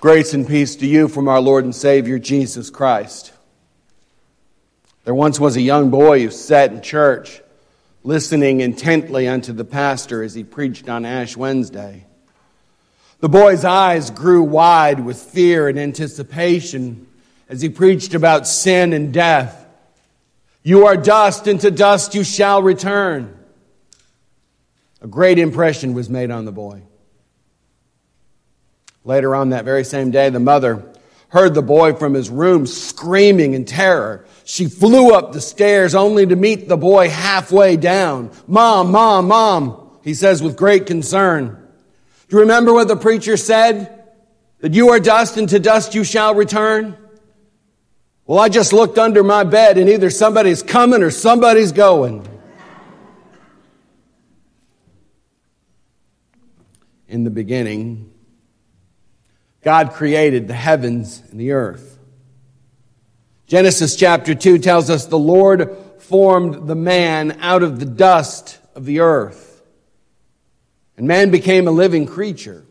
Grace and peace to you from our Lord and Savior Jesus Christ. There once was a young boy who sat in church listening intently unto the pastor as he preached on Ash Wednesday. The boy's eyes grew wide with fear and anticipation as he preached about sin and death. You are dust, and to dust you shall return. A great impression was made on the boy. Later on that very same day, the mother heard the boy from his room screaming in terror. She flew up the stairs only to meet the boy halfway down. Mom, mom, mom, he says with great concern. Do you remember what the preacher said? That you are dust and to dust you shall return? Well, I just looked under my bed and either somebody's coming or somebody's going. In the beginning, God created the heavens and the earth. Genesis chapter 2 tells us the Lord formed the man out of the dust of the earth. And man became a living creature,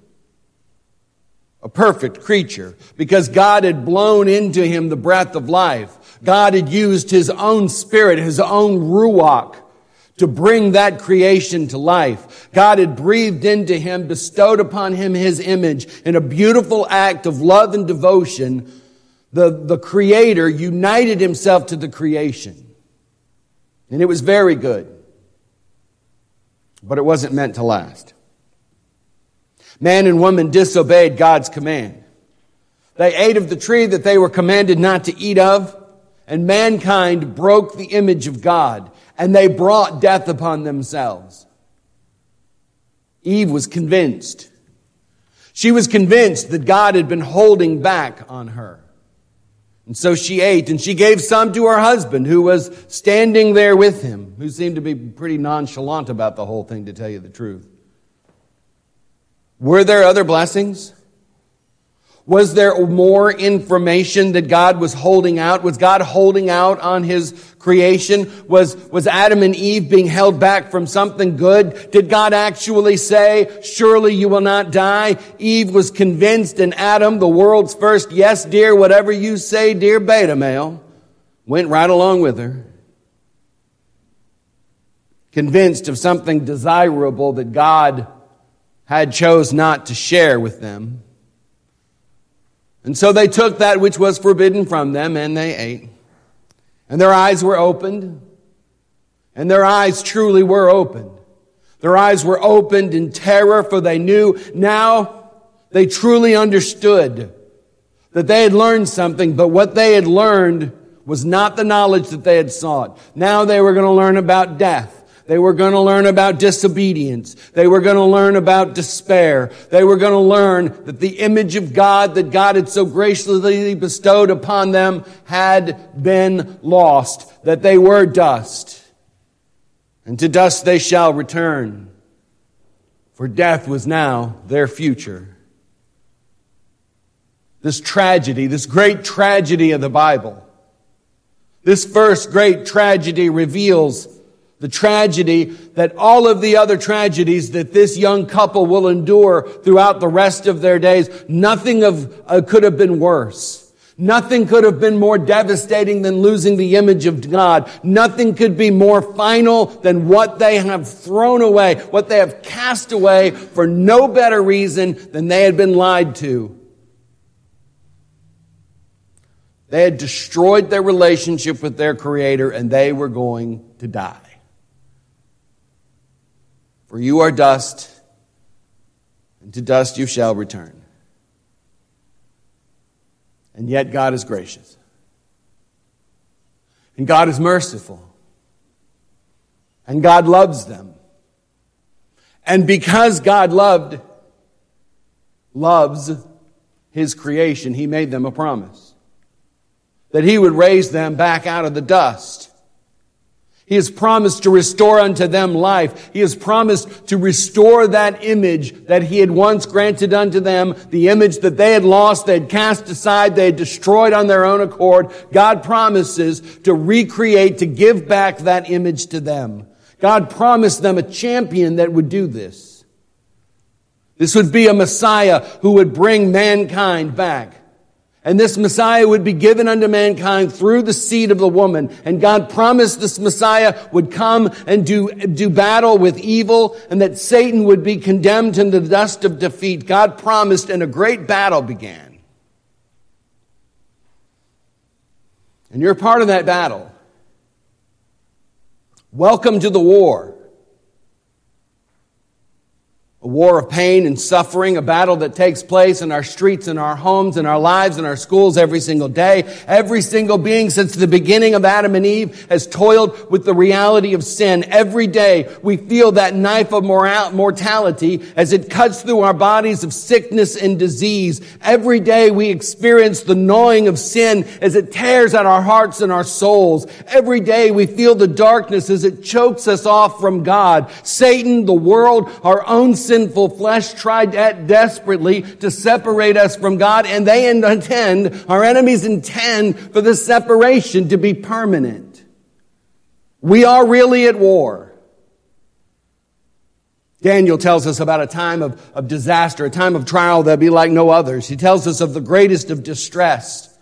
a perfect creature, because God had blown into him the breath of life. God had used his own spirit, his own ruach, to bring that creation to life. God had breathed into him, bestowed upon him his image in a beautiful act of love and devotion. The, the creator united himself to the creation. And it was very good. But it wasn't meant to last. Man and woman disobeyed God's command. They ate of the tree that they were commanded not to eat of, and mankind broke the image of God and they brought death upon themselves. Eve was convinced. She was convinced that God had been holding back on her. And so she ate and she gave some to her husband who was standing there with him, who seemed to be pretty nonchalant about the whole thing, to tell you the truth. Were there other blessings? Was there more information that God was holding out? Was God holding out on his creation? Was, was Adam and Eve being held back from something good? Did God actually say, surely you will not die? Eve was convinced and Adam, the world's first, yes dear, whatever you say, dear beta male, went right along with her. Convinced of something desirable that God had chose not to share with them. And so they took that which was forbidden from them and they ate. And their eyes were opened. And their eyes truly were opened. Their eyes were opened in terror for they knew now they truly understood that they had learned something, but what they had learned was not the knowledge that they had sought. Now they were going to learn about death. They were going to learn about disobedience. They were going to learn about despair. They were going to learn that the image of God that God had so graciously bestowed upon them had been lost, that they were dust. And to dust they shall return. For death was now their future. This tragedy, this great tragedy of the Bible, this first great tragedy reveals the tragedy that all of the other tragedies that this young couple will endure throughout the rest of their days, nothing of, uh, could have been worse. Nothing could have been more devastating than losing the image of God. Nothing could be more final than what they have thrown away, what they have cast away for no better reason than they had been lied to. They had destroyed their relationship with their Creator and they were going to die. For you are dust, and to dust you shall return. And yet God is gracious. And God is merciful. And God loves them. And because God loved, loves his creation, he made them a promise that he would raise them back out of the dust he has promised to restore unto them life. He has promised to restore that image that he had once granted unto them, the image that they had lost, they had cast aside, they had destroyed on their own accord. God promises to recreate, to give back that image to them. God promised them a champion that would do this. This would be a Messiah who would bring mankind back. And this Messiah would be given unto mankind through the seed of the woman. And God promised this Messiah would come and do, do battle with evil and that Satan would be condemned in the dust of defeat. God promised and a great battle began. And you're part of that battle. Welcome to the war a war of pain and suffering, a battle that takes place in our streets, in our homes, in our lives, in our schools every single day. Every single being since the beginning of Adam and Eve has toiled with the reality of sin. Every day we feel that knife of mortality as it cuts through our bodies of sickness and disease. Every day we experience the gnawing of sin as it tears at our hearts and our souls. Every day we feel the darkness as it chokes us off from God. Satan, the world, our own sinful flesh tried desperately to separate us from God, and they intend, our enemies intend for this separation to be permanent. We are really at war. Daniel tells us about a time of, of disaster, a time of trial that'll be like no others. He tells us of the greatest of distress.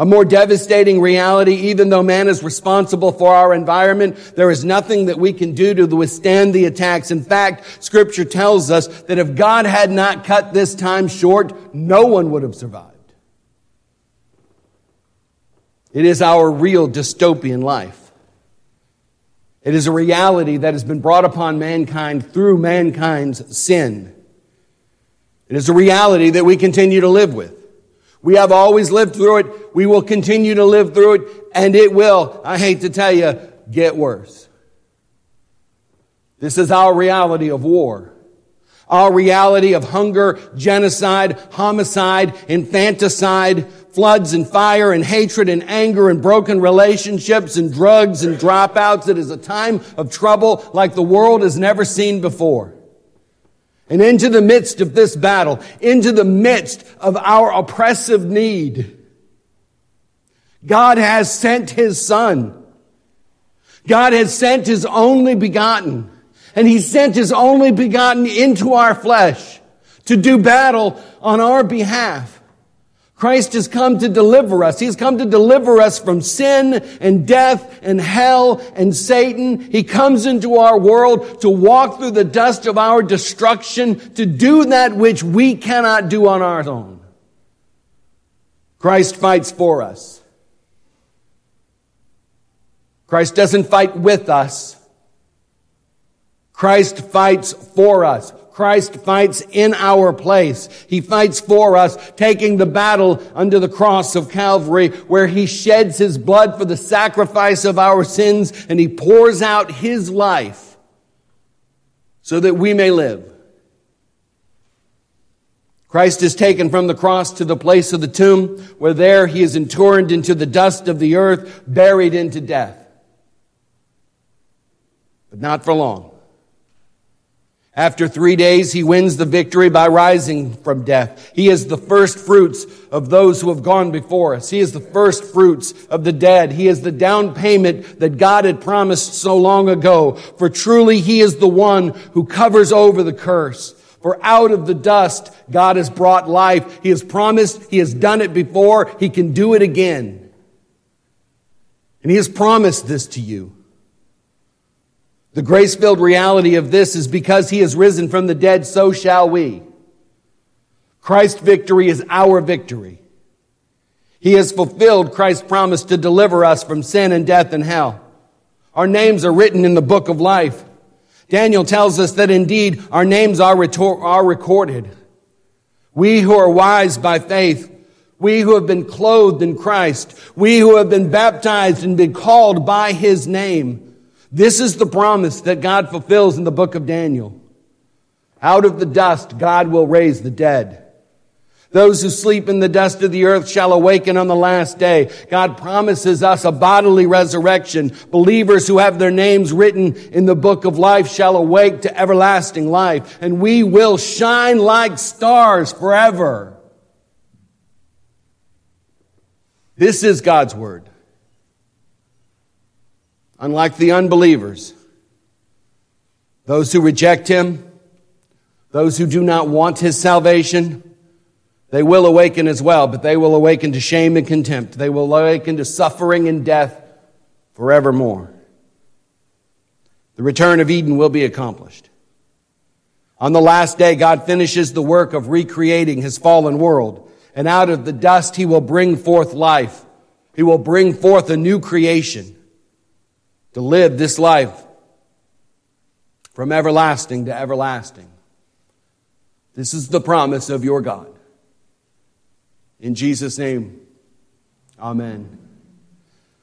A more devastating reality, even though man is responsible for our environment, there is nothing that we can do to withstand the attacks. In fact, scripture tells us that if God had not cut this time short, no one would have survived. It is our real dystopian life. It is a reality that has been brought upon mankind through mankind's sin. It is a reality that we continue to live with. We have always lived through it. We will continue to live through it, and it will, I hate to tell you, get worse. This is our reality of war. Our reality of hunger, genocide, homicide, infanticide, floods and fire and hatred and anger and broken relationships and drugs and dropouts. It is a time of trouble like the world has never seen before. And into the midst of this battle, into the midst of our oppressive need, God has sent His Son. God has sent His only begotten. And He sent His only begotten into our flesh to do battle on our behalf. Christ has come to deliver us. He's come to deliver us from sin and death and hell and Satan. He comes into our world to walk through the dust of our destruction, to do that which we cannot do on our own. Christ fights for us. Christ doesn't fight with us. Christ fights for us. Christ fights in our place. He fights for us, taking the battle under the cross of Calvary, where he sheds his blood for the sacrifice of our sins, and he pours out his life so that we may live. Christ is taken from the cross to the place of the tomb, where there he is entombed into the dust of the earth, buried into death. But not for long. After three days, he wins the victory by rising from death. He is the first fruits of those who have gone before us. He is the first fruits of the dead. He is the down payment that God had promised so long ago. For truly, he is the one who covers over the curse. For out of the dust, God has brought life. He has promised, He has done it before, He can do it again. And He has promised this to you. The grace filled reality of this is because he has risen from the dead, so shall we. Christ's victory is our victory. He has fulfilled Christ's promise to deliver us from sin and death and hell. Our names are written in the book of life. Daniel tells us that indeed our names are, retor- are recorded. We who are wise by faith, we who have been clothed in Christ, we who have been baptized and been called by his name, this is the promise that God fulfills in the book of Daniel. Out of the dust, God will raise the dead. Those who sleep in the dust of the earth shall awaken on the last day. God promises us a bodily resurrection. Believers who have their names written in the book of life shall awake to everlasting life, and we will shine like stars forever. This is God's word. Unlike the unbelievers, those who reject him, Those who do not want his salvation, they will awaken as well, but they will awaken to shame and contempt. They will awaken to suffering and death forevermore. The return of Eden will be accomplished. On the last day, God finishes the work of recreating his fallen world, and out of the dust he will bring forth life. He will bring forth a new creation to live this life from everlasting to everlasting. This is the promise of your God. In Jesus' name, amen.